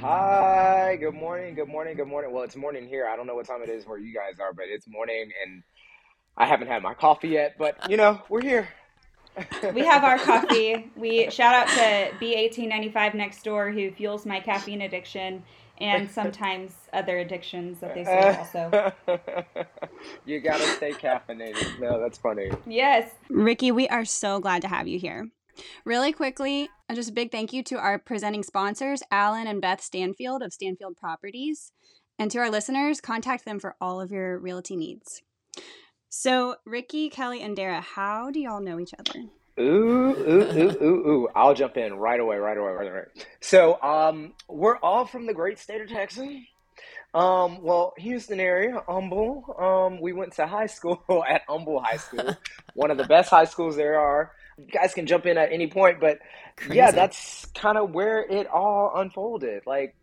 Hi, good morning, good morning, good morning. Well, it's morning here. I don't know what time it is where you guys are, but it's morning and I haven't had my coffee yet, but you know, we're here. we have our coffee. We shout out to B1895 next door who fuels my caffeine addiction and sometimes other addictions that they say also. you gotta stay caffeinated. No, that's funny. Yes. Ricky, we are so glad to have you here. Really quickly, just a big thank you to our presenting sponsors, Alan and Beth Stanfield of Stanfield Properties. And to our listeners, contact them for all of your realty needs. So, Ricky, Kelly, and Dara, how do y'all know each other? Ooh, ooh, ooh, ooh, ooh. I'll jump in right away, right away, right away. So, um, we're all from the great state of Texas. Um, well, Houston area, Humble. Um, we went to high school at Humble High School, one of the best high schools there are. You guys can jump in at any point, but Crazy. yeah, that's kind of where it all unfolded. Like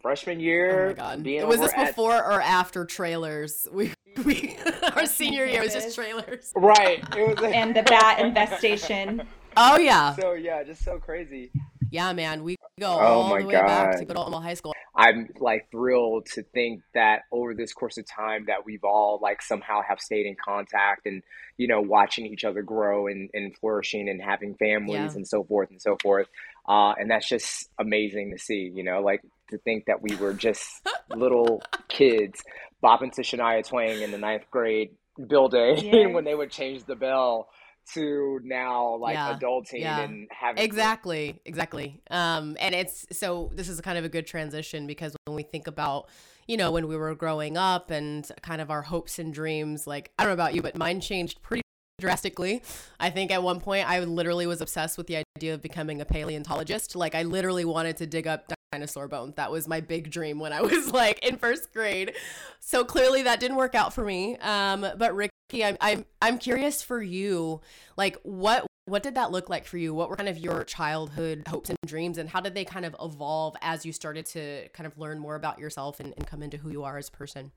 freshman year. Oh my god! Being was this before at... or after trailers? We we our senior year was just trailers. Right. It was like... and the bat infestation. Oh yeah. So yeah, just so crazy. Yeah, man, we go oh all the way God. back to good old high school. I'm like thrilled to think that over this course of time that we've all like somehow have stayed in contact and you know watching each other grow and, and flourishing and having families yeah. and so forth and so forth. Uh, and that's just amazing to see. You know, like to think that we were just little kids bopping to Shania Twain in the ninth grade bill day yeah. when they would change the bell to now like yeah, adulting yeah. and having exactly exactly. Um and it's so this is kind of a good transition because when we think about you know when we were growing up and kind of our hopes and dreams like i don't know about you but mine changed pretty drastically. I think at one point i literally was obsessed with the idea of becoming a paleontologist. Like i literally wanted to dig up dinosaur bones that was my big dream when i was like in first grade so clearly that didn't work out for me um but Ricky, I'm, I'm I'm curious for you, like what what did that look like for you? What were kind of your childhood hopes and dreams, and how did they kind of evolve as you started to kind of learn more about yourself and, and come into who you are as a person?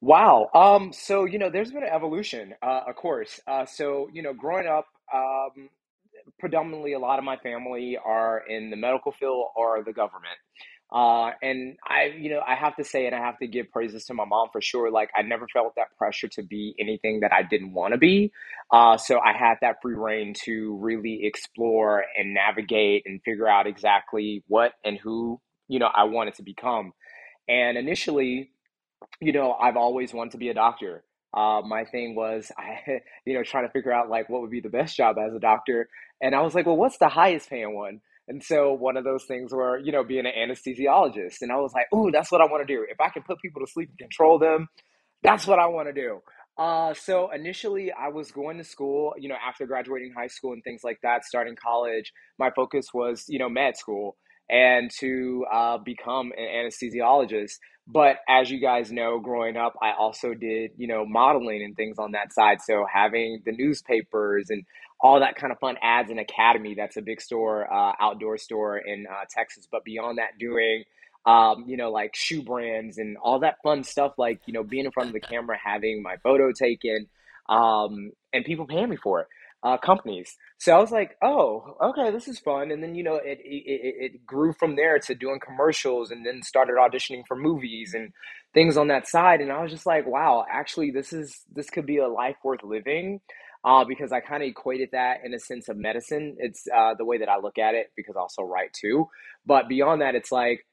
Wow. Um. So you know, there's been an evolution, uh, of course. Uh. So you know, growing up, um, predominantly a lot of my family are in the medical field or the government. Uh, and I, you know, I have to say, and I have to give praises to my mom for sure. Like, I never felt that pressure to be anything that I didn't want to be. Uh, so I had that free reign to really explore and navigate and figure out exactly what and who, you know, I wanted to become. And initially, you know, I've always wanted to be a doctor. Uh, my thing was, I, you know, trying to figure out like what would be the best job as a doctor. And I was like, well, what's the highest paying one? And so one of those things were, you know, being an anesthesiologist. And I was like, oh, that's what I want to do. If I can put people to sleep and control them, that's what I want to do. Uh, so initially, I was going to school, you know, after graduating high school and things like that, starting college. My focus was, you know, med school and to uh, become an anesthesiologist. But as you guys know, growing up, I also did, you know, modeling and things on that side. So having the newspapers and all that kind of fun ads in Academy. That's a big store, uh, outdoor store in uh, Texas. But beyond that, doing um, you know, like shoe brands and all that fun stuff, like you know, being in front of the camera, having my photo taken, um, and people paying me for it. Uh, companies. So I was like, oh, okay, this is fun. And then, you know, it, it, it grew from there to doing commercials and then started auditioning for movies and things on that side. And I was just like, wow, actually, this is, this could be a life worth living uh, because I kind of equated that in a sense of medicine. It's uh, the way that I look at it because I also write too. But beyond that, it's like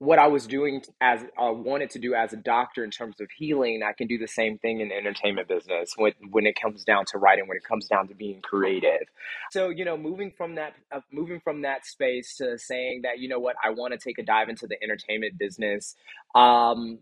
what I was doing as I uh, wanted to do as a doctor in terms of healing. I can do the same thing in the entertainment business when when it comes down to writing, when it comes down to being creative. So you know, moving from that, uh, moving from that space to saying that you know what, I want to take a dive into the entertainment business. Um,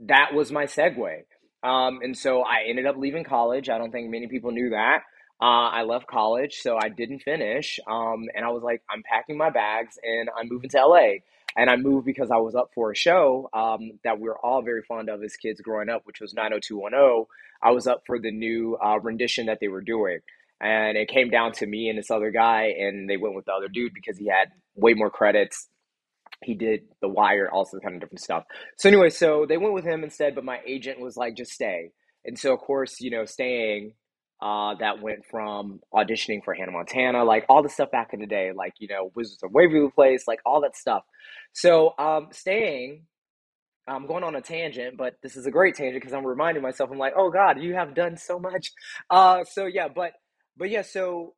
that was my segue. Um, and so I ended up leaving college. I don't think many people knew that. Uh, I left college, so I didn't finish. Um, and I was like, I'm packing my bags and I'm moving to LA. And I moved because I was up for a show um, that we were all very fond of as kids growing up, which was 90210. I was up for the new uh, rendition that they were doing. And it came down to me and this other guy, and they went with the other dude because he had way more credits he did The Wire, also kind of different stuff. So anyway, so they went with him instead, but my agent was like, just stay. And so of course, you know, staying uh, that went from auditioning for Hannah Montana, like all the stuff back in the day, like, you know, Wizards of Waverly Place, like all that stuff. So, um, staying, I'm going on a tangent, but this is a great tangent because I'm reminding myself, I'm like, oh God, you have done so much. Uh, so yeah, but, but yeah, so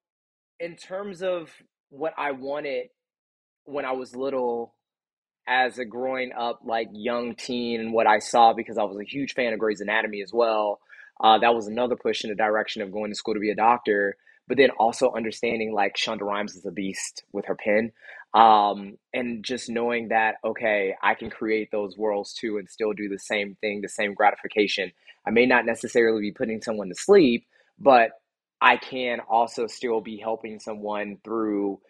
in terms of what I wanted when I was little, as a growing up like young teen and what I saw because I was a huge fan of Grey's Anatomy as well. Uh, that was another push in the direction of going to school to be a doctor, but then also understanding like Shonda Rhimes is a beast with her pen. Um, and just knowing that, okay, I can create those worlds too and still do the same thing, the same gratification. I may not necessarily be putting someone to sleep, but I can also still be helping someone through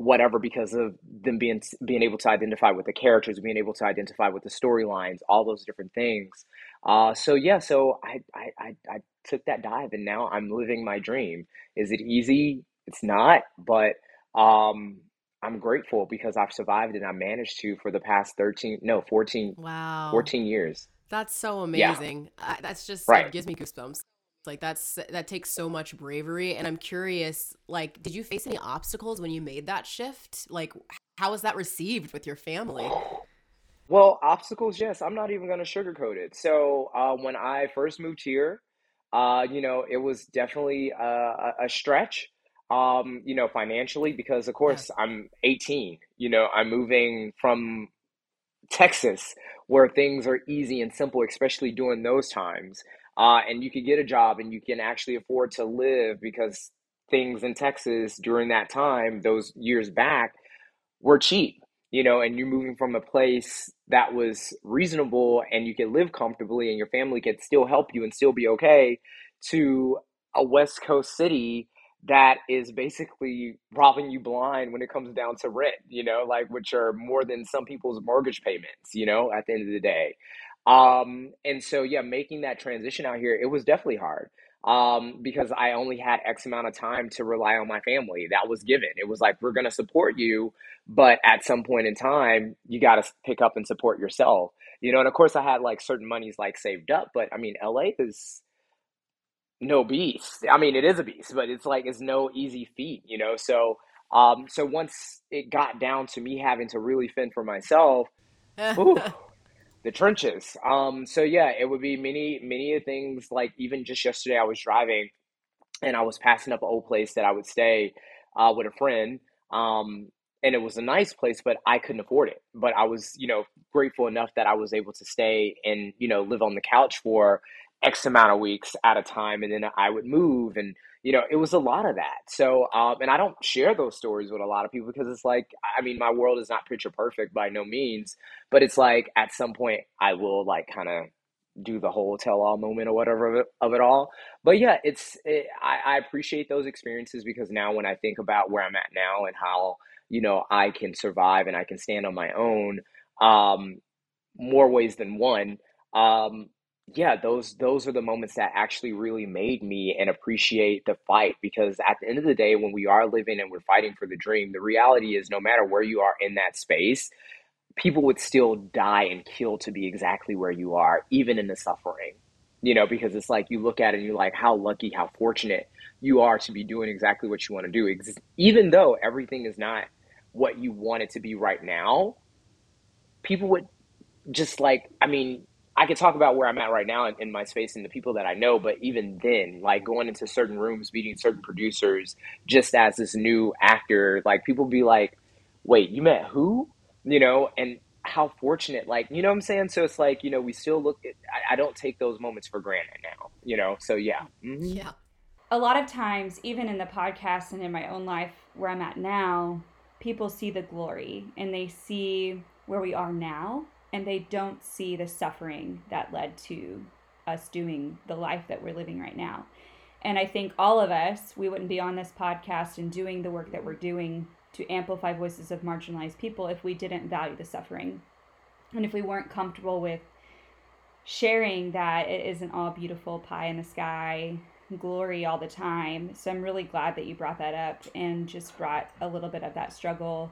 whatever because of them being being able to identify with the characters, being able to identify with the storylines, all those different things. Uh, so yeah, so I, I I I took that dive and now I'm living my dream. Is it easy? It's not, but um, I'm grateful because I've survived and I managed to for the past 13, no, 14, wow. 14 years. That's so amazing. Yeah. Uh, that's just, right. it gives me goosebumps like that's that takes so much bravery and i'm curious like did you face any obstacles when you made that shift? Like how was that received with your family? Well obstacles yes i'm not even going to sugarcoat it. So uh, when i first moved here uh, you know it was definitely a, a stretch um, you know financially because of course i'm 18 you know i'm moving from texas where things are easy and simple especially during those times uh, and you could get a job and you can actually afford to live because things in Texas during that time, those years back, were cheap, you know, and you're moving from a place that was reasonable and you can live comfortably and your family can still help you and still be okay to a West Coast city that is basically robbing you blind when it comes down to rent, you know, like which are more than some people's mortgage payments, you know, at the end of the day. Um, and so, yeah, making that transition out here, it was definitely hard um, because I only had X amount of time to rely on my family. That was given. It was like, we're going to support you, but at some point in time, you got to pick up and support yourself. You know, and of course, I had like certain monies like saved up, but I mean, LA is no beast. I mean, it is a beast, but it's like it's no easy feat, you know. So, um, so once it got down to me having to really fend for myself, ooh, the trenches. Um, so yeah, it would be many, many things like even just yesterday I was driving and I was passing up an old place that I would stay uh, with a friend. Um, and it was a nice place, but I couldn't afford it. But I was, you know, grateful enough that I was able to stay and, you know, live on the couch for X amount of weeks at a time. And then I would move and, you know, it was a lot of that. So, um, and I don't share those stories with a lot of people because it's like, I mean, my world is not picture perfect by no means, but it's like at some point I will like kind of do the whole tell all moment or whatever of it, of it all. But yeah, it's, it, I, I appreciate those experiences because now when I think about where I'm at now and how, you know, I can survive and I can stand on my own, um, more ways than one, um, yeah, those those are the moments that actually really made me and appreciate the fight because at the end of the day when we are living and we're fighting for the dream, the reality is no matter where you are in that space, people would still die and kill to be exactly where you are, even in the suffering. You know, because it's like you look at it and you're like, how lucky, how fortunate you are to be doing exactly what you want to do. Even though everything is not what you want it to be right now, people would just like, I mean, I could talk about where I'm at right now in, in, my space and the people that I know, but even then, like going into certain rooms, meeting certain producers, just as this new actor, like people be like, wait, you met who? You know, and how fortunate, like, you know what I'm saying? So it's like, you know, we still look, at, I, I don't take those moments for granted now, you know? So yeah. Mm-hmm. Yeah. A lot of times, even in the podcast and in my own life where I'm at now, people see the glory and they see where we are now and they don't see the suffering that led to us doing the life that we're living right now. And I think all of us, we wouldn't be on this podcast and doing the work that we're doing to amplify voices of marginalized people if we didn't value the suffering. And if we weren't comfortable with sharing that it isn't all beautiful pie in the sky glory all the time. So I'm really glad that you brought that up and just brought a little bit of that struggle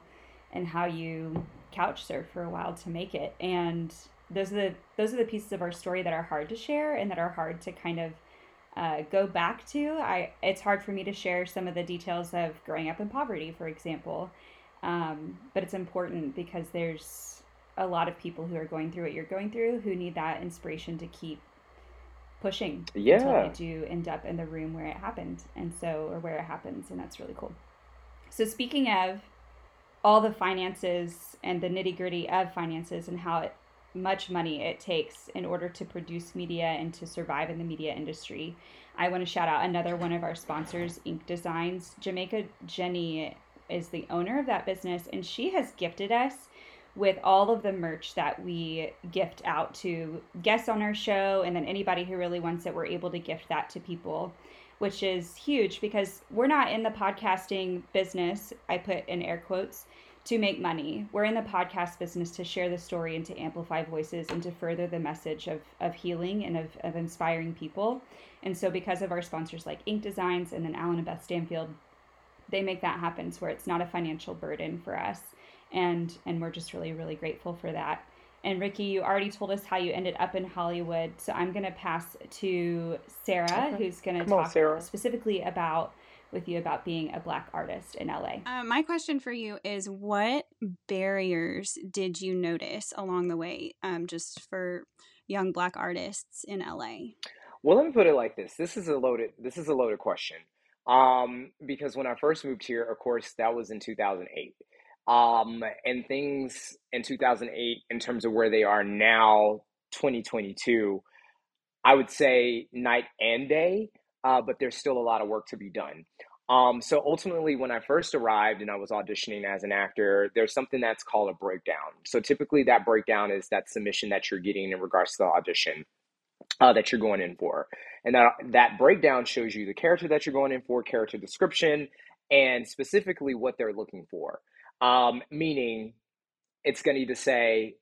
and how you couch surf for a while to make it and those are the those are the pieces of our story that are hard to share and that are hard to kind of uh, go back to. I it's hard for me to share some of the details of growing up in poverty, for example, um, but it's important because there's a lot of people who are going through what you're going through who need that inspiration to keep pushing Yeah. until they do end up in the room where it happened, and so or where it happens, and that's really cool. So speaking of all the finances and the nitty gritty of finances and how it, much money it takes in order to produce media and to survive in the media industry. I want to shout out another one of our sponsors, Ink Designs. Jamaica Jenny is the owner of that business, and she has gifted us with all of the merch that we gift out to guests on our show, and then anybody who really wants it, we're able to gift that to people, which is huge because we're not in the podcasting business. I put in air quotes to make money. We're in the podcast business to share the story and to amplify voices and to further the message of, of healing and of, of inspiring people. And so, because of our sponsors like Ink Designs and then Alan and Beth Stanfield, they make that happen to where it's not a financial burden for us. And, and we're just really, really grateful for that. And Ricky, you already told us how you ended up in Hollywood. So I'm going to pass to Sarah, Okay. who's going to Come on, talk Sarah. specifically about with you about being a black artist in LA. Uh, my question for you is what barriers did you notice along the way um, just for young black artists in LA? Well, let me put it like this. This is a loaded this is a loaded question. Um, because when I first moved here, of course, that was in 2008. Um, and things in 2008 in terms of where they are now, 2022, I would say night and day, uh, but there's still a lot of work to be done. Um, so ultimately, when I first arrived and I was auditioning as an actor, there's something that's called a breakdown. So typically, that breakdown is that submission that you're getting in regards to the audition uh, that you're going in for. And that, that breakdown shows you the character that you're going in for, character description, and specifically what they're looking for. Um, meaning, it's going to either say,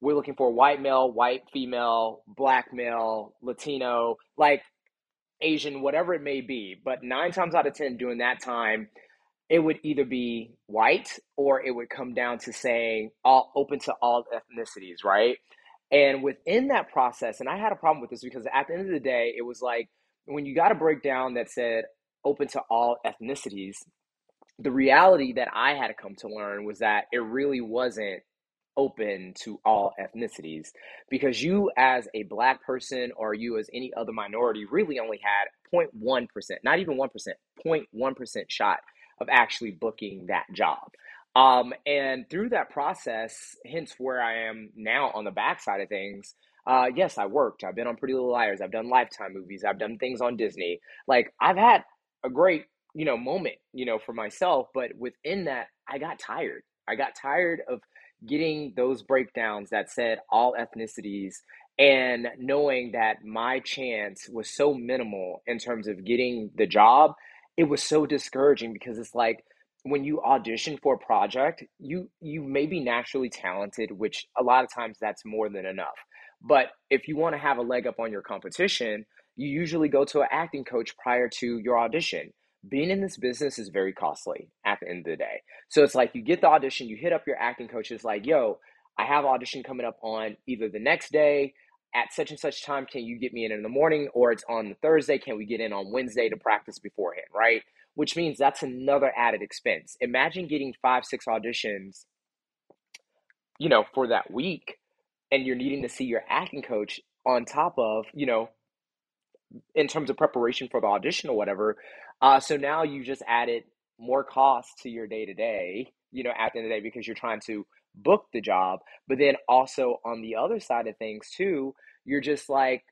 we're looking for white male, white female, black male, Latino, like Asian, whatever it may be. But nine times out of 10, during that time, it would either be white or it would come down to saying all open to all ethnicities, right? And within that process, and I had a problem with this because at the end of the day, it was like when you got a breakdown that said open to all ethnicities, the reality that I had to come to learn was that it really wasn't open to all ethnicities because you as a black person or you as any other minority really only had 0.1%, not even 1%, 0.1% shot of actually booking that job. Um, and through that process, hence where I am now on the backside of things, uh, yes, I worked. I've been on Pretty Little Liars. I've done Lifetime movies. I've done things on Disney. Like I've had a great, you know, moment, you know, for myself. But within that, I got tired. I got tired of getting those breakdowns that said all ethnicities and knowing that my chance was so minimal in terms of getting the job. It was so discouraging because it's like when you audition for a project, you you may be naturally talented, which a lot of times that's more than enough. But if you want to have a leg up on your competition, you usually go to an acting coach prior to your audition. Being in this business is very costly at the end of the day. So it's like you get the audition, you hit up your acting coach, it's like, yo, I have audition coming up on either the next day at such and such time. Can you get me in in the morning? Or it's on the Thursday. Can we get in on Wednesday to practice beforehand? Right which means that's another added expense. Imagine getting five, six auditions, you know, for that week, and you're needing to see your acting coach on top of, you know, in terms of preparation for the audition or whatever. Uh, so now you just added more costs to your day to day, you know, at the end of the day because you're trying to book the job. But then also on the other side of things too, you're just like,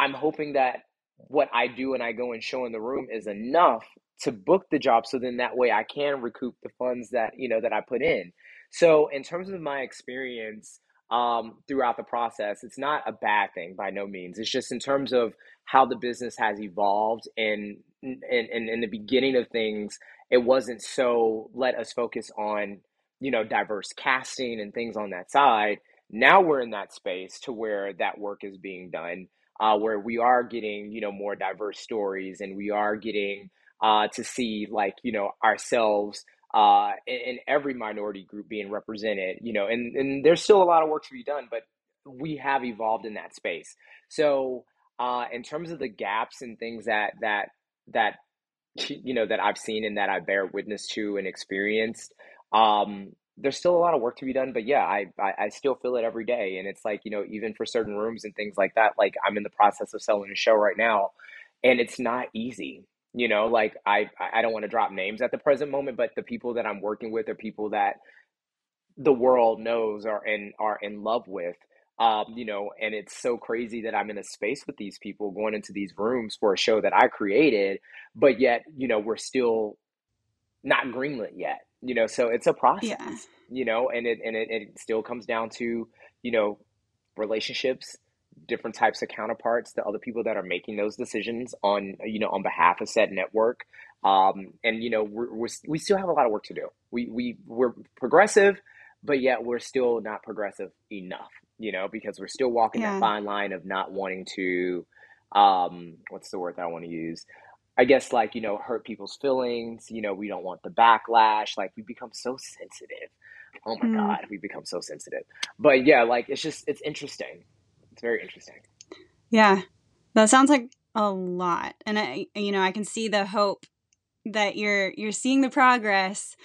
I'm hoping that what I do and I go and show in the room is enough to book the job so then that way I can recoup the funds that you know that I put in. So in terms of my experience um, throughout the process, it's not a bad thing by no means. It's just in terms of how the business has evolved and in, in, in the beginning of things, it wasn't so let us focus on you know diverse casting and things on that side. Now we're in that space to where that work is being done uh, where we are getting you know more diverse stories and we are getting uh, to see like you know ourselves uh, in, in every minority group being represented you know and, and there's still a lot of work to be done but we have evolved in that space so uh, in terms of the gaps and things that that that you know that I've seen and that I bear witness to and experienced. Um, there's still a lot of work to be done, but yeah, I, I I still feel it every day, and it's like you know even for certain rooms and things like that. Like I'm in the process of selling a show right now, and it's not easy. You know, like I I don't want to drop names at the present moment, but the people that I'm working with are people that the world knows are in are in love with um, you know, and it's so crazy that I'm in a space with these people going into these rooms for a show that I created, but yet, you know, we're still not greenlit yet, you know, so it's a process, Yeah. you know, and it, and it, it still comes down to, you know, relationships, different types of counterparts, the other people that are making those decisions on, you know, on behalf of said network. Um, and, you know, we're, we're, we still have a lot of work to do. We, we, we're progressive, but yet we're still not progressive enough you know, because we're still walking that fine line of not wanting to, um, what's the word that I want to use? I guess like, you know, hurt people's feelings. You know, we don't want the backlash. Like we become so sensitive. Oh my Mm. God, we become so sensitive. But yeah, like it's just, it's interesting. It's very interesting. Yeah. That sounds like a lot. And I you know, I can see the hope that you're you're seeing the progress,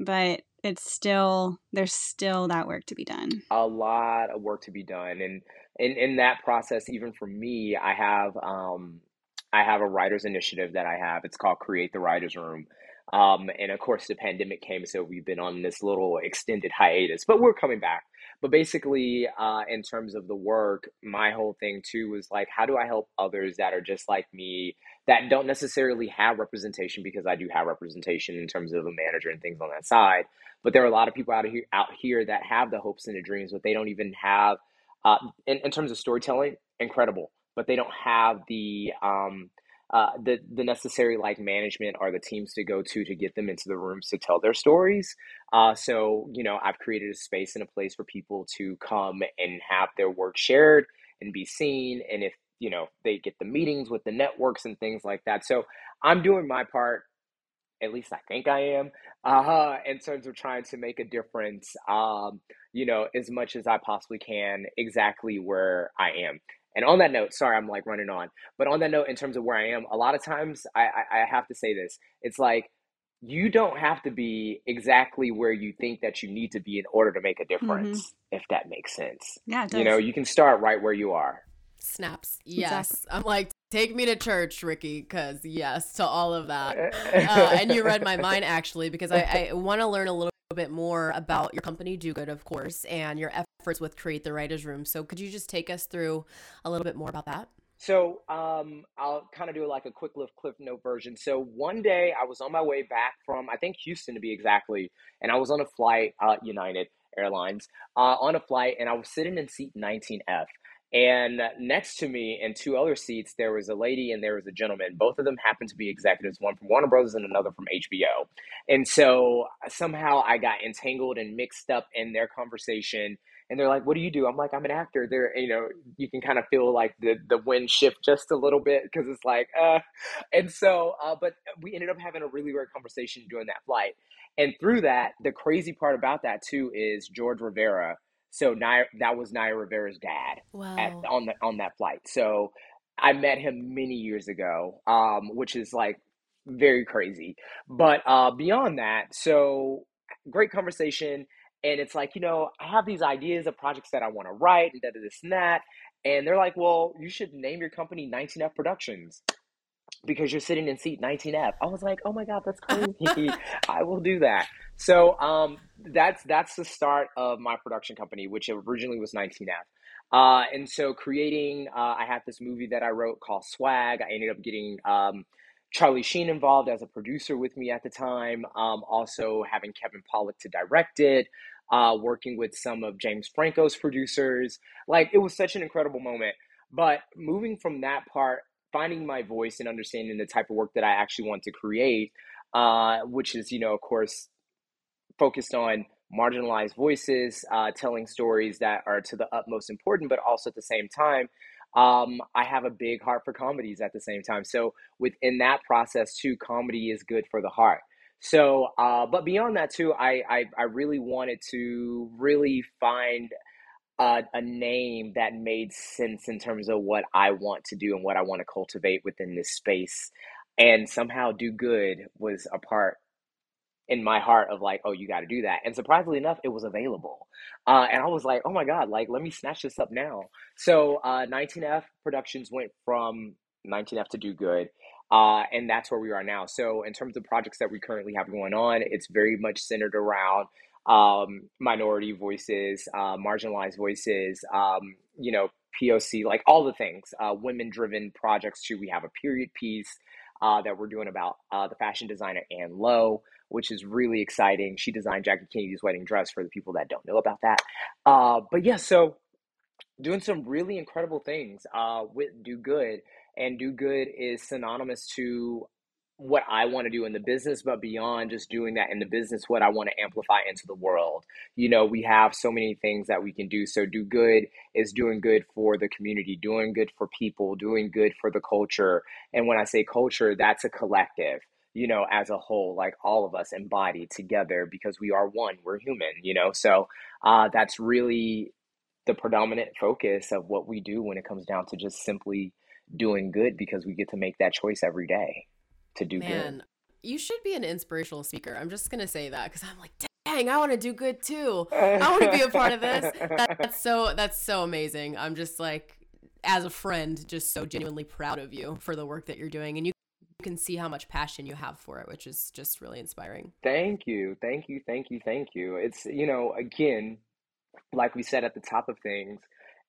but it's still there's still that work to be done. a lot of work to be done and in in that process even for me i have um i have a writers initiative that i have. It's called create the writers room. Um and of course the pandemic came so we've been on this little extended hiatus but we're coming back. But basically uh in terms of the work my whole thing too was like how do i help others that are just like me that don't necessarily have representation because i do have representation in terms of a manager and things on that side but there are a lot of people out here out here that have the hopes and the dreams, but they don't even have, uh, in, in terms of storytelling, incredible, but they don't have the um, uh, the the necessary like management or the teams to go to to get them into the rooms to tell their stories. Uh, so you know, I've created a space and a place for people to come and have their work shared and be seen, and if you know they get the meetings with the networks and things like that. So I'm doing my part at least I think I am, uh, in terms of trying to make a difference, um, you know, as much as I possibly can, exactly where I am. And on that note, sorry, I'm like running on, but on that note, in terms of where I am, a lot of times I, I, I have to say this. It's like you don't have to be exactly where you think that you need to be in order to make a Mhm. difference, if that makes sense. Yeah, it does. You know, you can start right where you are. Snaps. Yes. Exactly. I'm like, take me to church, Ricky, because yes to all of that. Uh, and you read my mind actually, because I, I want to learn a little bit more about your company, Do Good, of course, and your efforts with Create the Writers Room. So could you just take us through a little bit more about that? So um, I'll kind of do like a quick lift cliff note version. So one day I was on my way back from I think Houston to be exactly, and I was on a flight, uh, United Airlines, uh, on a flight, and I was sitting in seat 19F. And next to me in two other seats, there was a lady and there was a gentleman. Both of them happened to be executives, one from Warner Brothers and another from HBO. And so somehow I got entangled and mixed up in their conversation. And they're like, "What do you do?" I'm like, "I'm an actor." They're, you know, you can kind of feel like the the wind shift just a little bit because it's like, uh. And so, uh, but we ended up having a really great conversation during that flight. And through that, the crazy part about that too is George Rivera. So Naya, that was Naya Rivera's dad at on the on that flight. So I met him many years ago, um, which is like very crazy. But uh, beyond that, so great conversation, and it's like you know I have these ideas of projects that I want to write and da da this and that, and they're like, well, you should name your company 19F Productions because you're sitting in seat 19F. I was like, oh my god, that's crazy. I will do that. So um, that's that's the start of my production company, which originally was 19F. Uh, and so creating, uh, I had this movie that I wrote called Swag. I ended up getting um, Charlie Sheen involved as a producer with me at the time. Um, also having Kevin Pollak to direct it. Uh, working with some of James Franco's producers. Like it was such an incredible moment. But moving from that part, finding my voice and understanding the type of work that I actually want to create, uh, which is, you know, of course, focused on marginalized voices, uh, telling stories that are to the utmost important, but also at the same time, um, I have a big heart for comedies at the same time. So within that process too, comedy is good for the heart. So, uh, but beyond that too, I, I I really wanted to really find uh, a name that made sense in terms of what I want to do and what I want to cultivate within this space. And somehow do good was a part in my heart of like, oh, you got to do that. And surprisingly enough, it was available. Uh, and I was like, oh my God, like, let me snatch this up now. So uh, 19F Productions went from 19F to Do Good. Uh, and that's where we are now. So, in terms of projects that we currently have going on, it's very much centered around um, minority voices, uh, marginalized voices, um, you know, POC, like all the things, uh, women driven projects too. We have a period piece uh, that we're doing about uh, the fashion designer Ann Lowe which is really exciting. She designed Jackie Kennedy's wedding dress for the people that don't know about that. Uh, but yeah, so doing some really incredible things uh, with Do Good. And Do Good is synonymous to what I want to do in the business, but beyond just doing that in the business, what I want to amplify into the world. You know, we have so many things that we can do. So, do good is doing good for the community, doing good for people, doing good for the culture. And when I say culture, that's a collective you know, as a whole, like all of us embodied together because we are one, we're human, you know. So uh, that's really the predominant focus of what we do when it comes down to just simply doing good because we get to make that choice every day to do Man, good. You should be an inspirational speaker. I'm just to say that because I'm like, dang, I want to do good too. I want to be a part of this. That, that's so, that's so amazing. I'm just like, as a friend, just so genuinely proud of you for the work that you're doing. And you can see how much passion you have for it, which is just really inspiring. Thank you. Thank you. Thank you. Thank you. It's, you know, again, like we said at the top of things,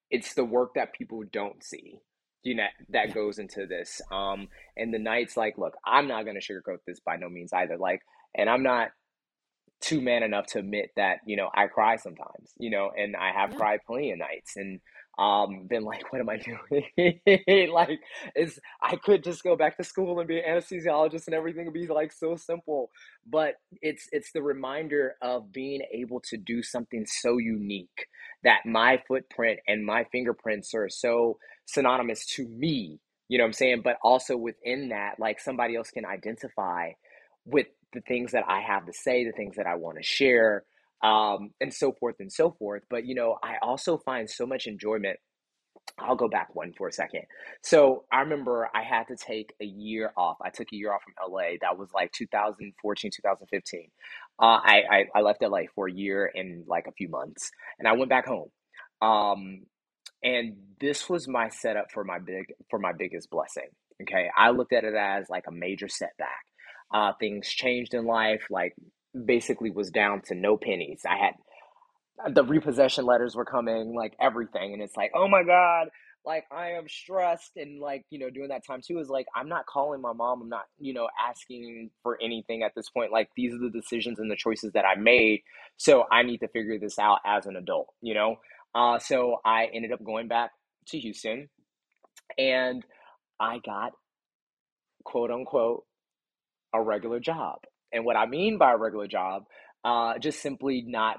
it's the work that people don't see you know that goes into this um and the nights like look i'm not going to sugarcoat this by no means either like and i'm not too man enough to admit that you know i cry sometimes you know and i have yeah. cried plenty of nights and um, been like, what am I doing? like, it's I could just go back to school and be an anesthesiologist and everything would be like so simple. But it's it's the reminder of being able to do something so unique that my footprint and my fingerprints are so synonymous to me. You know what I'm saying? But also within that, like somebody else can identify with the things that I have to say, the things that I want to share um, and so forth and so forth. But you know, I also find so much enjoyment. I'll go back one for a second. So I remember I had to take a year off. I took a year off from LA. That was like 2014, 2015. Uh, I, I, I left LA for a year in like a few months, and I went back home. Um, and this was my setup for my big for my biggest blessing. Okay, I looked at it as like a major setback. Uh, things changed in life, like basically was down to no pennies. I had the repossession letters were coming, like everything, and it's like, oh my god, like I am stressed, and like you know, during that time too is like I'm not calling my mom, I'm not you know asking for anything at this point. Like these are the decisions and the choices that I made, so I need to figure this out as an adult, you know. Uh, so I ended up going back to Houston, and I got quote unquote a regular job and what I mean by a regular job, uh, just simply not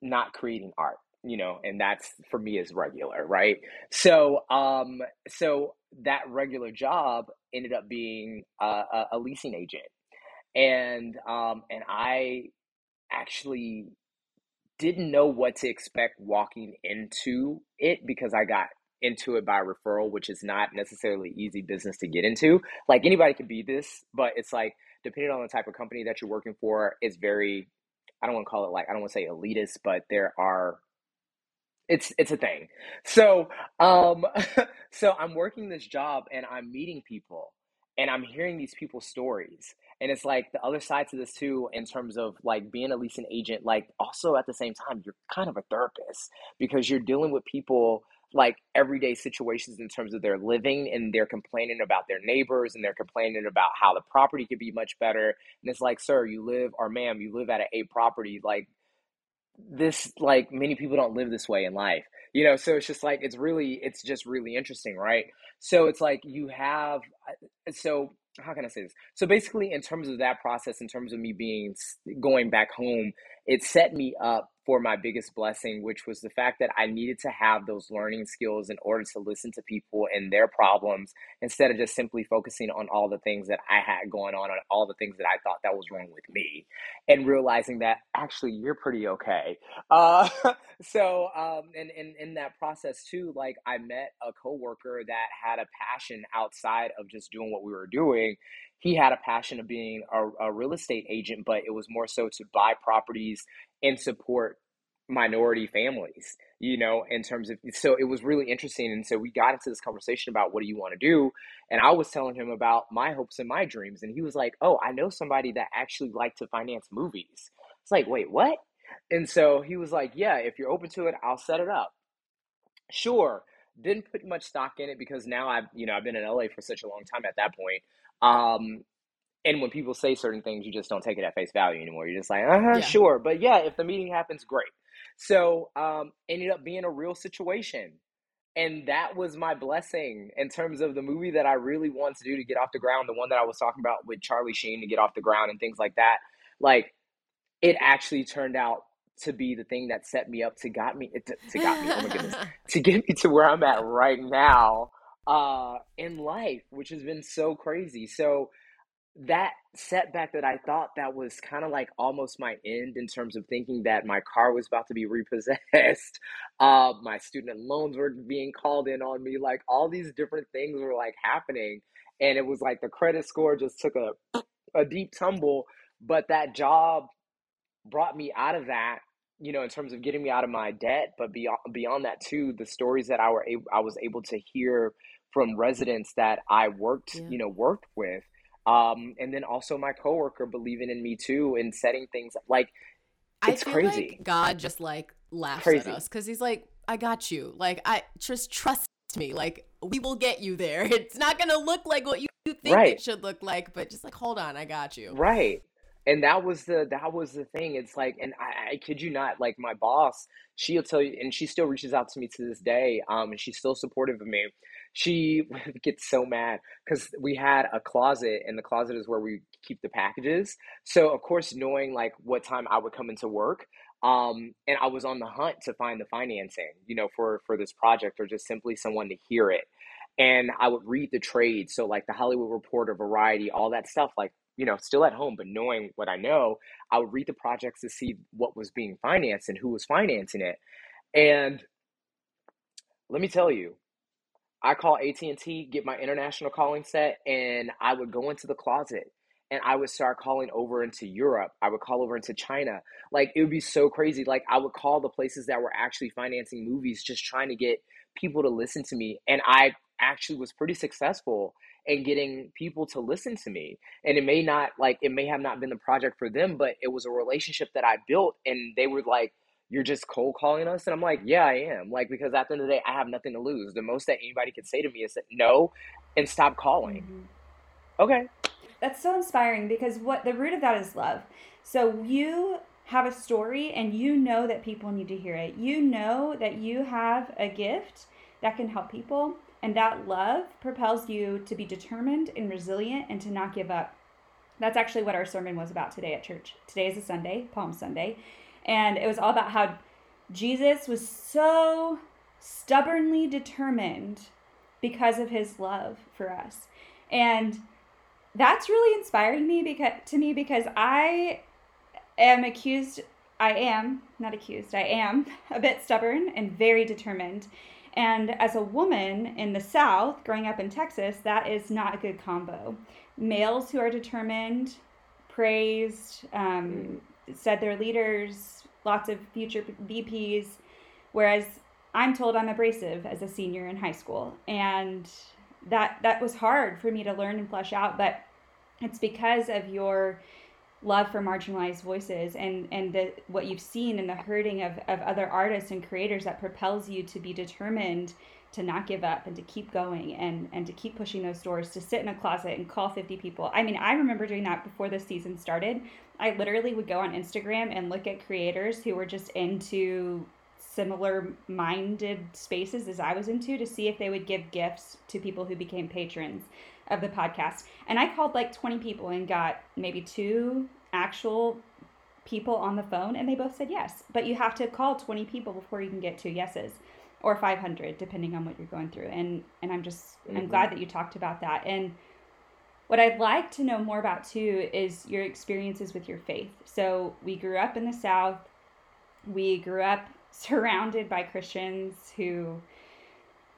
not creating art, you know, and that's for me is regular, right? So, um, so that regular job ended up being a, a leasing agent, and um, and I actually didn't know what to expect walking into it because I got into it by referral, which is not necessarily easy business to get into. Like anybody can be this, but it's like depending on the type of company that you're working for, it's very I don't want to call it like I don't want to say elitist, but there are it's it's a thing. So um so I'm working this job and I'm meeting people and I'm hearing these people's stories. And it's like the other side to this too, in terms of like being a leasing agent, like also at the same time, you're kind of a therapist because you're dealing with people like everyday situations in terms of their living and they're complaining about their neighbors and they're complaining about how the property could be much better. And it's like sir you live or ma'am you live at a a property like this like many people don't live this way in life you know? So it's just like it's really it's just really interesting right? So it's like you have uh, so how can i say this? So basically in terms of that process in terms of me being going back home it set me up for my biggest blessing, which was the fact that I needed to have those learning skills in order to listen to people and their problems instead of just simply focusing on all the things that I had going on and all the things that I thought that was wrong with me and realizing that actually you're pretty okay. Uh, so, um, and in that process too, like I met a coworker that had a passion outside of just doing what we were doing he had a passion of being a, a, real estate agent, but it was more so to buy properties and support minority families, you know, in terms of so it was really interesting. And so we got into this conversation about what do you want to do? And I was telling him about my hopes and my dreams. And he was like, Oh, I know somebody that actually liked to finance movies. It's like, wait, what? And so he was like, Yeah, if you're open to it, I'll set it up. Sure. Didn't put much stock in it because now I've, you know, I've been in LA for such a long time at that point. Um, and when people say certain things, you just don't take it at face value anymore. You're just like, uh huh, yeah. sure. But yeah, if the meeting happens, great. So um, ended up being a real situation. And that was my blessing in terms of the movie that I really wanted to do to get off the ground, the one that I was talking about with Charlie Sheen to get off the ground and things like that. Like it actually turned out to be the thing that set me up to got me to, to got me oh my goodness to get me to where I'm at right now uh in life which has been so crazy. So that setback that I thought that was kind of like almost my end in terms of thinking that my car was about to be repossessed, uh, my student loans were being called in on me, like all these different things were like happening, and it was like the credit score just took a a deep tumble, but that job brought me out of that you know in terms of getting me out of my debt but beyond beyond that too the stories that I were able, I was able to hear from residents that I worked yeah. you know worked with um, and then also my coworker believing in me too and setting things up. like it's crazy. Like God just like laughs crazy. at us because he's like, I got you. Like I just trust me. Like we will get you there. It's not gonna look like what you think right. it should look like, but just like hold on, I got you. Right and that was the that was the thing it's like and I, I, kid you not like my boss she'll tell you and she still reaches out to me to this day um and she's still supportive of me. She gets so mad because we had a closet and the closet is where we keep the packages. So of course knowing like what time i would come into work um and i was on the hunt to find the financing you know for for this project or just simply someone to hear it. And i would read the trade so like the hollywood reporter variety all that stuff like you know, still at home, but knowing what I know, I would read the projects to see what was being financed and who was financing it. And let me tell you, I call AT&T, get my international calling set, and I would go into the closet and I would start calling over into Europe. I would call over into China. Like it would be so crazy. Like I would call the places that were actually financing movies just trying to get people to listen to me. And I actually was pretty successful and getting people to listen to me. And it may not like it may have not been the project for them, but it was a relationship that I built and they were like, You're just cold calling us? And I'm like, Yeah, I am. Like because at the end of the day I have nothing to lose. The most that anybody could say to me is that no and stop calling. Mm-hmm. Okay. That's so inspiring because what the root of that is love. So you have a story and you know that people need to hear it. You know that you have a gift that can help people and that love propels you to be determined and resilient and to not give up. That's actually what our sermon was about today at church. Today is a Sunday, Palm Sunday. And it was all about how Jesus was so stubbornly determined because of his love for us. And that's really inspiring me because to me because I am accused I am not accused. I am a bit stubborn and very determined. And as a woman in the South, growing up in Texas, that is not a good combo. Males who are determined, praised, um, said they're leaders, lots of future VPs, whereas I'm told I'm abrasive as a senior in high school. And that that was hard for me to learn and flesh out, but it's because of your love for marginalized voices and and the what you've seen and the hurting of, of other artists and creators that propels you to be determined to not give up and to keep going and and to keep pushing those doors to sit in a closet and call 50 people. I mean i remember doing that before the season started. I literally would go on instagram and look at creators who were just into similar minded spaces as i was into to see if they would give gifts to people who became patrons of the podcast. And I called like 20 people and got maybe two actual people on the phone and they both said yes. But you have to call 20 people before you can get two yeses or 500 depending on what you're going through. And and I'm just mm-hmm. I'm glad that you talked about that. And what I'd like to know more about too is your experiences with your faith. So we grew up in the South. We grew up surrounded by Christians who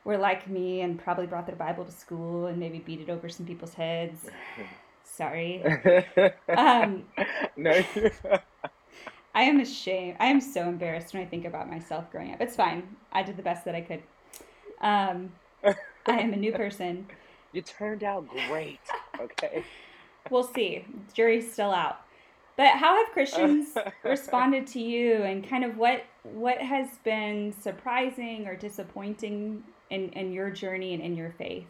were like me and probably brought their Bible to school and maybe beat it over some people's heads. Sorry. um, no. I am ashamed. I am so embarrassed when I think about myself growing up. It's fine. I did the best that I could. Um, I am a new person. You turned out great. Okay. we'll see. Jury's still out. But how have Christians responded to you, and kind of what what has been surprising or disappointing in in your journey and in your faith?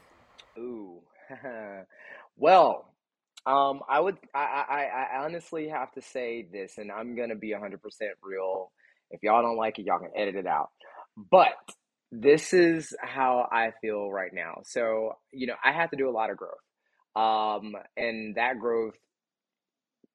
Ooh, well, um, I would, I, I, I honestly have to say this, and I'm gonna be 100% real. If y'all don't like it, y'all can edit it out. But this is how I feel right now. So, you know, I had to do a lot of growth. Um, and that growth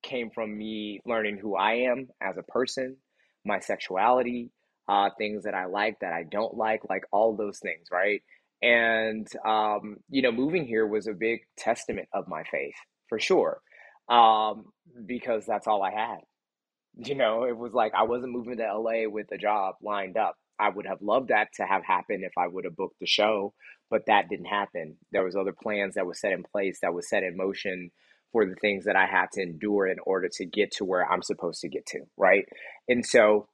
came from me learning who I am as a person, my sexuality, uh, things that I like, that I don't like, like all those things, right? And, um, you know, moving here was a big testament of my faith for sure. Um, because that's all I had. You know, it was like I wasn't moving to LA with a job lined up. I would have loved that to have happened if I would have booked the show, but that didn't happen. There was other plans that were set in place, that was set in motion for the things that I had to endure in order to get to where I'm supposed to get to, right? And so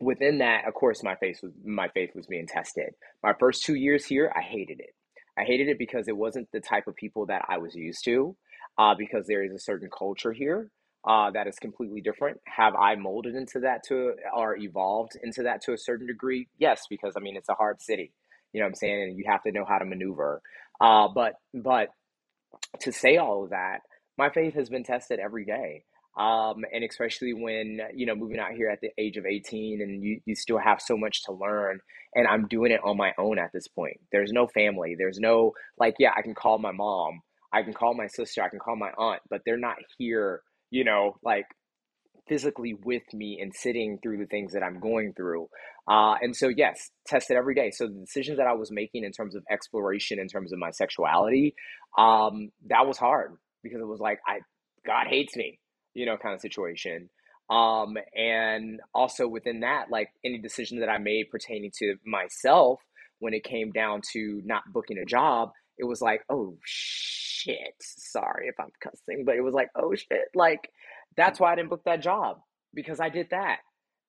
within that, of course, my faith was my faith was being tested. My first two years here, I hated it. I hated it because it wasn't the type of people that I was used to uh, because there is a certain culture here uh, that is completely different. Have I molded into that to or evolved into that to a certain degree? Yes, because I mean it's a hard city. You know what I'm saying? And you have to know how to maneuver. Uh, but but to say all of that, my faith has been tested every day. Um, and especially when you know moving out here at the age of 18 and you, you still have so much to learn and i'm doing it on my own at this point. There's no family. There's no like yeah i can call my mom. I can call my sister, I can call my aunt, but they're not here, you know, like physically with me and sitting through the things that I'm going through. Uh, and so, yes, test it every day. So, the decisions that I was making in terms of exploration, in terms of my sexuality, um, that was hard because it was like, I, God hates me, you know, kind of situation. Um, and also within that, like any decision that I made pertaining to myself when it came down to not booking a job, it was like, oh shit. Sorry if I'm cussing, but it was like, oh shit. Like, that's why I didn't book that job because I did that.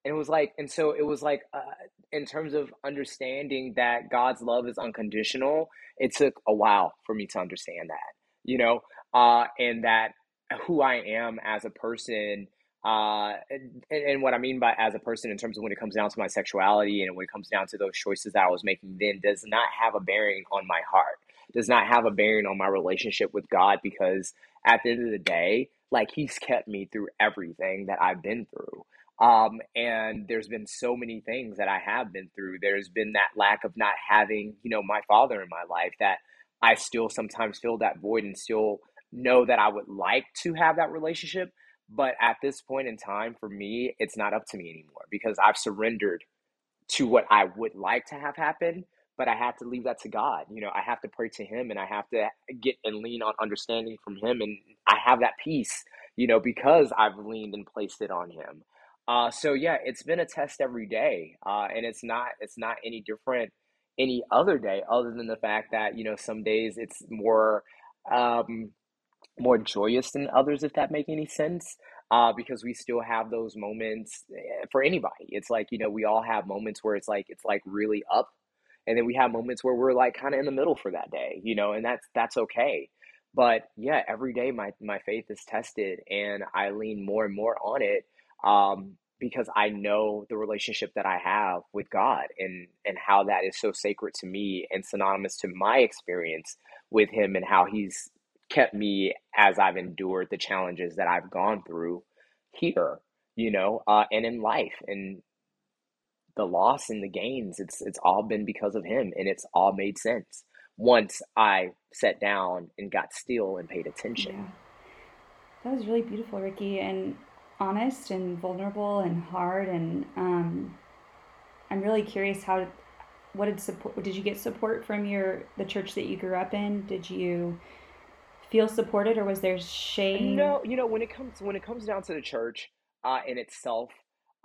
And it was like, and so it was like, uh, in terms of understanding that God's love is unconditional, it took a while for me to understand that, you know, uh, and that who I am as a person uh, and, and what I mean by as a person in terms of when it comes down to my sexuality and when it comes down to those choices that I was making then does not have a bearing on my heart does not have a bearing on my relationship with God because at the end of the day, like He's kept me through everything that I've been through. Um, and there's been so many things that I have been through. There's been that lack of not having, you know, my father in my life that I still sometimes feel that void and still know that I would like to have that relationship. But at this point in time, for me, it's not up to me anymore because I've surrendered to what I would like to have happen but I have to leave that to God. You know, I have to pray to Him and I have to get and lean on understanding from Him. And I have that peace, you know, because I've leaned and placed it on Him. Uh, so yeah, it's been a test every day, uh, and it's not it's not any different any other day, other than the fact that you know some days it's more um, more joyous than others, if that make any sense. Uh, because we still have those moments eh, for anybody. It's like you know we all have moments where it's like it's like really up and then we have moments where we're like kind of in the middle for that day you know and that's that's okay but yeah every day my my faith is tested and i lean more and more on it um, because i know the relationship that i have with god and and how that is so sacred to me and synonymous to my experience with him and how he's kept me as i've endured the challenges that i've gone through here you know uh, and in life and the loss and the gains it's it's all been because of him and it's all made sense once i sat down and got still and paid attention yeah. that was really beautiful ricky and honest and vulnerable and hard and um, I'm really curious how what did support did you get support from your the church that you grew up in did you feel supported or was there shame? No you know when it comes when it comes down to the church uh, in itself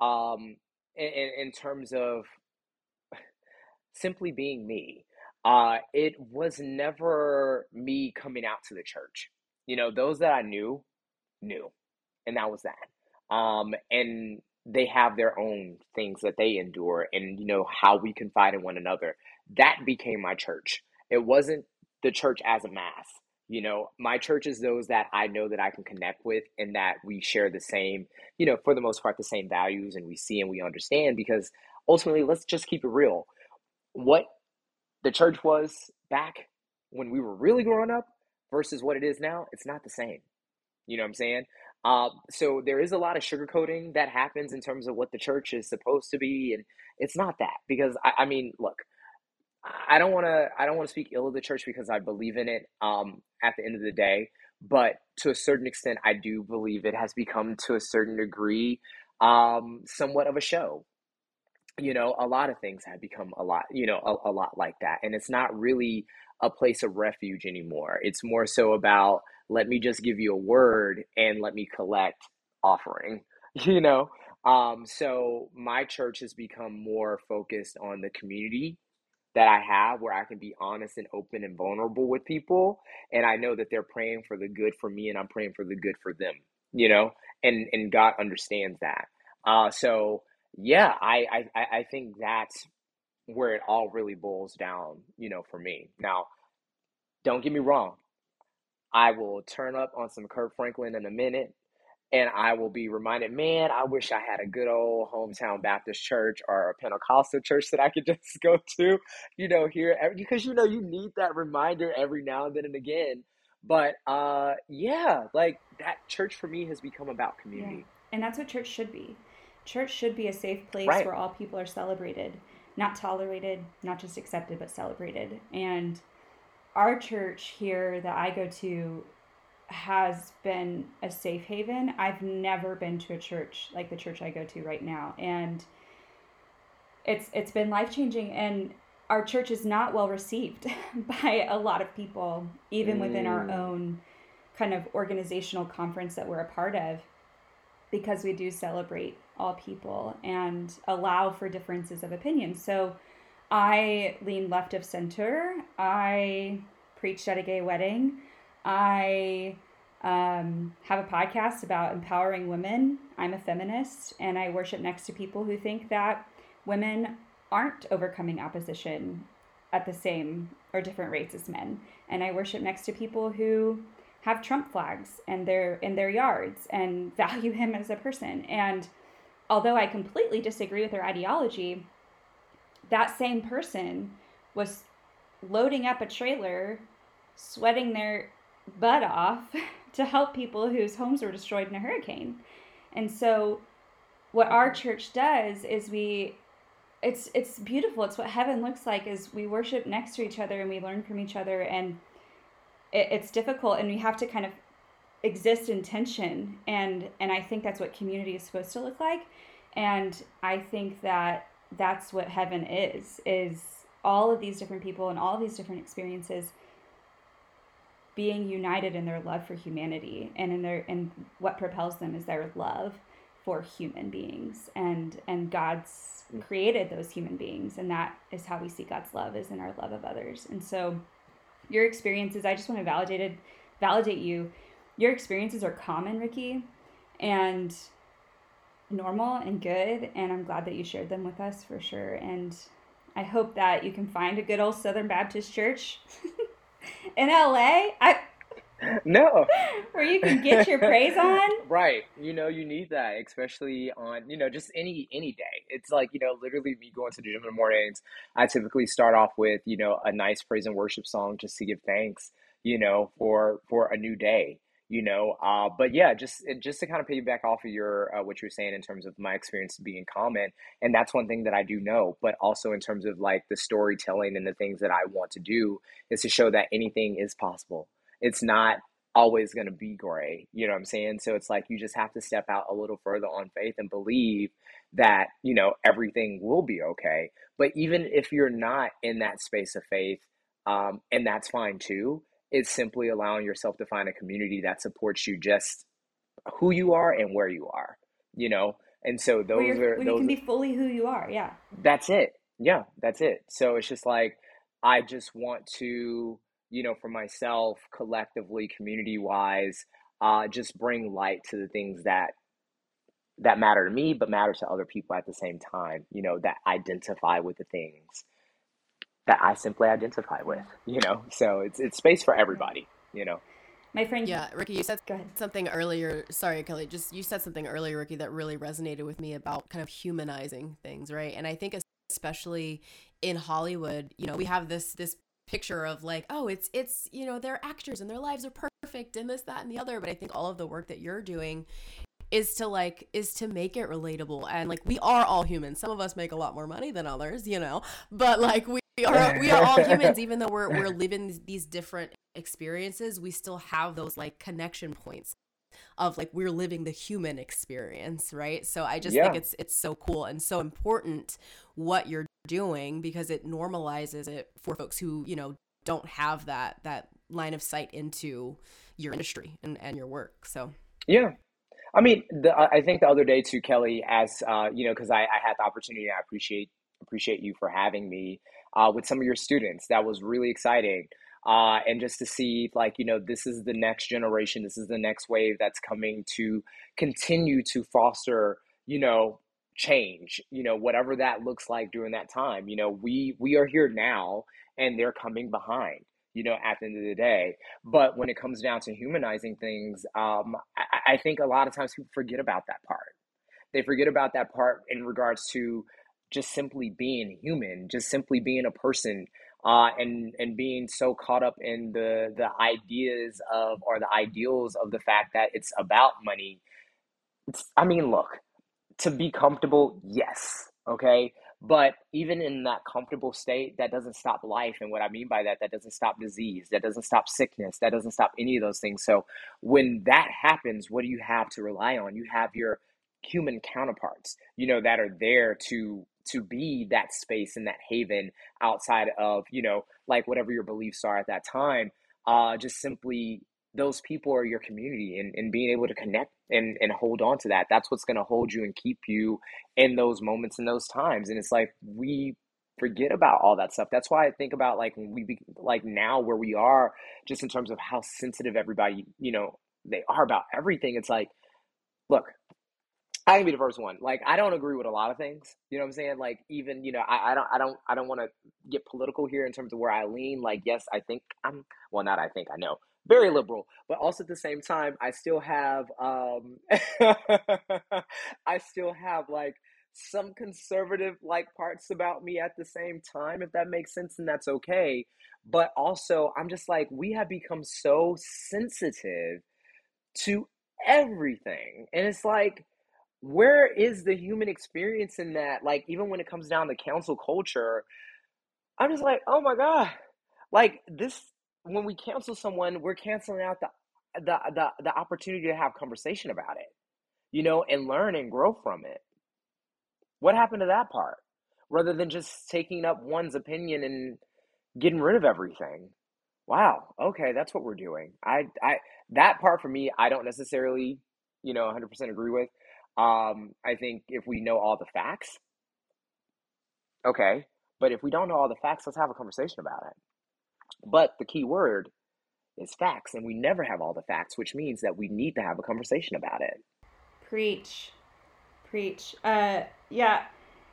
um, in, in terms of simply being me uh, it was never me coming out to the church. You know those that i knew knew and that was that. Um, and they have their own things that they endure and you know how we confide in one another. That became my church. It wasn't the church as a mass you know my church is those that i know that i can connect with and that we share the same you know for the most part the same values and we see and we understand because ultimately let's just keep it real. What the church was back when we were really growing up versus what it is now it's not the same. You know what i'm saying? Uh, so there is a lot of sugarcoating that happens in terms of what the church is supposed to be, and it's not that because I, I mean, look, I don't want to I don't want to speak ill of the church because I believe in it. Um, at the end of the day, but to a certain extent, I do believe it has become to a certain degree, um, somewhat of a show. You know, a lot of things have become a lot, you know, a, a lot like that, and it's not really a place of refuge anymore. It's more so about let me just give you a word and let me collect offering you know um, so my church has become more focused on the community that I have where I can be honest and open and vulnerable with people and I know that they're praying for the good for me and I'm praying for the good for them you know and and God understands that. Uh, so yeah I, I I think that's where it all really boils down you know for me. Now don't get me wrong I will turn up on some Kirk Franklin in a minute and I will be reminded, man, I wish I had a good old hometown Baptist church or a Pentecostal church that I could just go to, you know, here because you know you need that reminder every now and then and again. But uh yeah, like that church for me has become about community. Yeah. And that's what church should be. Church should be a safe place right. where all people are celebrated, not tolerated, not just accepted but celebrated. And our church here that I go to has been a safe haven. I've never been to a church like the church I go to right now and it's it's been life-changing and our church is not well received by a lot of people even mm. within our mm. own kind of organizational conference that we're a part of because we do celebrate all people and allow for differences of opinion. So I lean left of center. I preached at a gay wedding. I um, have a podcast about empowering women. I'm a feminist and I worship next to people who think that women aren't overcoming opposition at the same or different rates as men. And I worship next to people who have Trump flags and their in their yards and value him as a person. And although I completely disagree with their ideology, that same person was loading up a trailer, sweating their butt off to help people whose homes were destroyed in a hurricane. And so what our church does is we it's it's beautiful. It's what heaven looks like is we worship next to each other and we learn from each other and it, it's difficult and we have to kind of exist in tension and and I think that's what community is supposed to look like. And I think that that's what heaven is is all of these different people and all these different experiences being united in their love for humanity and in their and what propels them is their love for human beings and and God's created those human beings and that is how we see God's love is in our love of others. And so your experiences, I just want to validate it, validate you. Your experiences are common, Ricky, and normal and good. And I'm glad that you shared them with us for sure. And I hope that you can find a good old Southern Baptist church in LA. I no. Where you can get your praise on? Right. You know you need that especially on you know just any any day. It's like you know literally me going to the gym in the mornings i typically start off with you know a nice praise and worship song just to give thanks you know for for a new day you know uh, but yeah just just to kind of piggyback off of your uh, what you were saying in terms of my experience being common and that's one thing that i do know but also in terms of like the storytelling and the things that i want to do is to show that anything is possible it's not always going to be gray. You know what I'm saying? So it's like you just have to step out a little further on faith and believe that, you know, everything will be okay. But even if you're not in that space of faith, um, and that's fine too, it's simply allowing yourself to find a community that supports you just who you are and where you are, you know? And so those are those you can be fully who you are. Yeah. that's it. Yeah, that's it. So it's just like I just want to, you know, for myself, collectively, community wise, uh, just bring light to the things that that matter to me, but matter to other people at the same time. You know, that identify with the things that I simply identify with. You know, so it's it's space for everybody. You know. My friend. Yeah, Ricky, you said Go ahead. something earlier. Sorry, Kelly. Just you said something earlier, Ricky, that really resonated with me about kind of humanizing things, right? And I think especially in Hollywood, you know, we have this this picture of like, oh, it's it's you know they're actors and their lives are perfect and this that and the other. But I think all of the work that you're doing is to like is to make it relatable and like we are all humans. Some of us make a lot more money than others, you know, but like we are we are all humans even though we're we're living these- different experiences we still have those like connection points of like we're living the human experience right so i just Yeah. think it's it's so cool and so important what you're doing because it normalizes it for folks who you know don't have that that line of sight into your industry and, and your work so Yeah. I mean, the, I I think the other day too, Kelly, as uh, you know, because I, I had the opportunity, I appreciate appreciate you for having me uh, with some of your students. That was really exciting, uh, and just to see, like, you know, this is the next generation, this is the next wave that's coming to continue to foster, you know, change. You know, whatever that looks like during that time. You know, we we are here now, and they're coming behind. You know, at the end of the day. But when it comes down to humanizing things, um, I, I think a lot of times people forget about that part. They forget about that part in regards to just simply being human, just simply being a person, uh, and and being so caught up in the the ideas of or the ideals of the fact that it's about money. It's, I mean, look, to be comfortable, yes, okay. But even in that comfortable state, that doesn't stop life. And what I mean by that, that doesn't stop disease, that doesn't stop sickness, that doesn't stop any of those things. So when that happens, what do you have to rely on? You have your human counterparts, you know, that are there to to be that space and that haven outside of, you know, like whatever your beliefs are at that time. Uh, just simply those people are your community and, and being able to connect and, and hold on to that. That's what's going to hold you and keep you in those moments and those times. And it's like we forget about all that stuff. That's why I think about like when we be like now where we are, just in terms of how sensitive everybody, you know, they are about everything. It's like, look, I can be the first one. Like I don't agree with a lot of things. You know what I'm saying? Like even, you know, I, I don't I don't I don't want to get political here in terms of where I lean. Like, yes, I think I'm well not I think I know. Very liberal. But also at the same time, I still have um I still have like some conservative like parts about me at the same time, if that makes sense, and that's okay. But also I'm just like, we have become so sensitive to everything. And it's like where is the human experience in that? Like, even when it comes down to cancel culture, I'm just like, oh my God. Like this, when we cancel someone, we're canceling out the the the, the opportunity to have conversation about it, you know, and learn and grow from it. What happened to that part? Rather than just taking up one's opinion and getting rid of everything. Wow. Okay, that's what we're doing. I I that part for me, I don't necessarily, you know, 100% agree with. Um, I think if we know all the facts, okay. But if we don't know all the facts, let's have a conversation about it. But the key word is facts, and we never have all the facts, which means that we need to have a conversation about it. Preach. Preach. Uh yeah.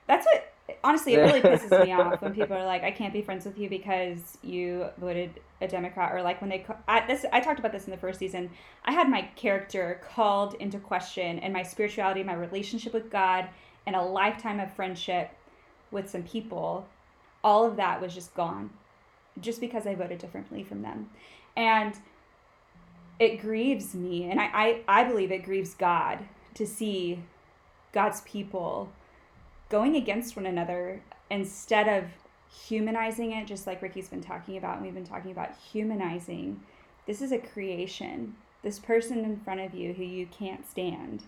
That's what honestly it really pisses me off when people are like I can't be friends with you because you voted a Democrat or like when they I, this I talked about this in the first season. I had my character called into question and my spirituality, my relationship with God and a lifetime of friendship with some people. All of that was just gone just because I voted differently from them. And it grieves me and I, I, I believe it grieves God to see God's people going against one another instead of humanizing it, just like Ricky's been talking about, and we've been talking about humanizing this is a creation. This person in front of you who you can't stand,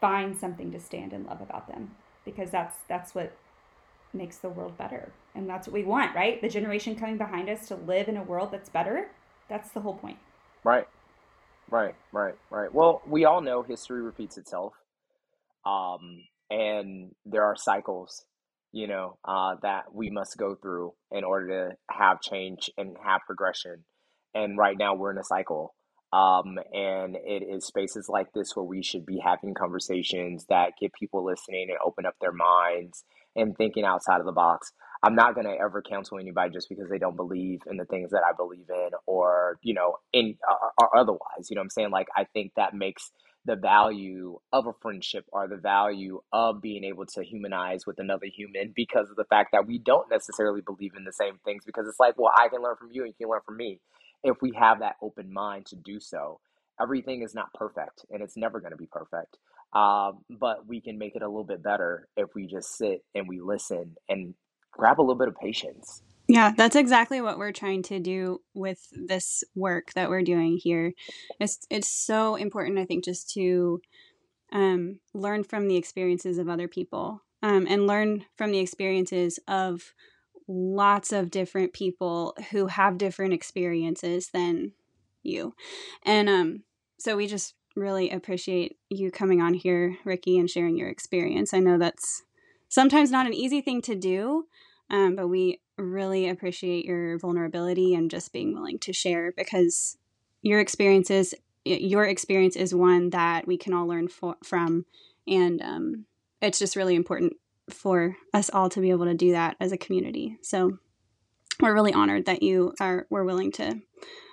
find something to stand and love about them because that's that's what makes the world better. And that's what we want, right? The generation coming behind us to live in a world that's better. That's the whole point. Right. Right, right, right. Well, we all know history repeats itself. Um, and there are cycles, you know, uh, that we must go through in order to have change and have progression. And right now we're in a cycle. Um, and it is spaces like this where we should be having conversations that get people listening and open up their minds and thinking outside of the box. I'm not going to ever counsel anybody just because they don't believe in the things that I believe in or, you know, in or, or otherwise. You know I'm saying? Like, I think that makes the value of a friendship or the value of being able to humanize with another human because of the fact that we don't necessarily believe in the same things because it's like, well, I can learn from you and you can learn from me if we have that open mind to do so. Everything is not perfect and it's never going to be perfect. Um, but we can make it a little bit better if we just sit and we listen and grab a little bit of patience. Yeah, that's exactly what we're trying to do with this work that we're doing here. It's it's so important, I think, just to um, learn from the experiences of other people um, and learn from the experiences of lots of different people who have different experiences than you. And um, so we just really appreciate you coming on here, Ricky, and sharing your experience. I know that's sometimes not an easy thing to do, um, but we really appreciate your vulnerability and just being willing to share because your experiences, your experience is one that we can all learn for, from, and um, it's just really important for us all to be able to do that as a community. So we're really honored that you are were willing to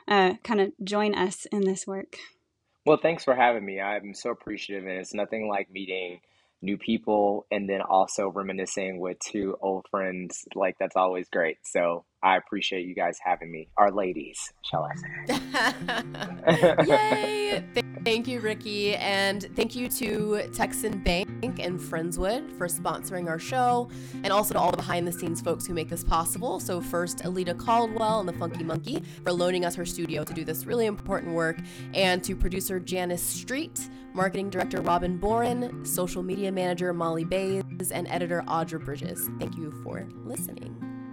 uh, kind of join us in this work. Well, thanks for having me. I'm so appreciative, and it's nothing like meeting new people and then also reminiscing with two old friends. Like, that's always great. So, I appreciate you guys having me. Our ladies, shall I say. Yay! Thank you, Ricky. And thank you to Texan Bank and Friendswood for sponsoring our show, and also to all the behind the scenes folks who make this possible. So, first, Alita Caldwell and the Funky Monkey for loaning us her studio to do this really important work, and to producer Janice Street, marketing director Robin Boren, social media manager Molly Bays, and editor Audra Bridges. Thank you for listening.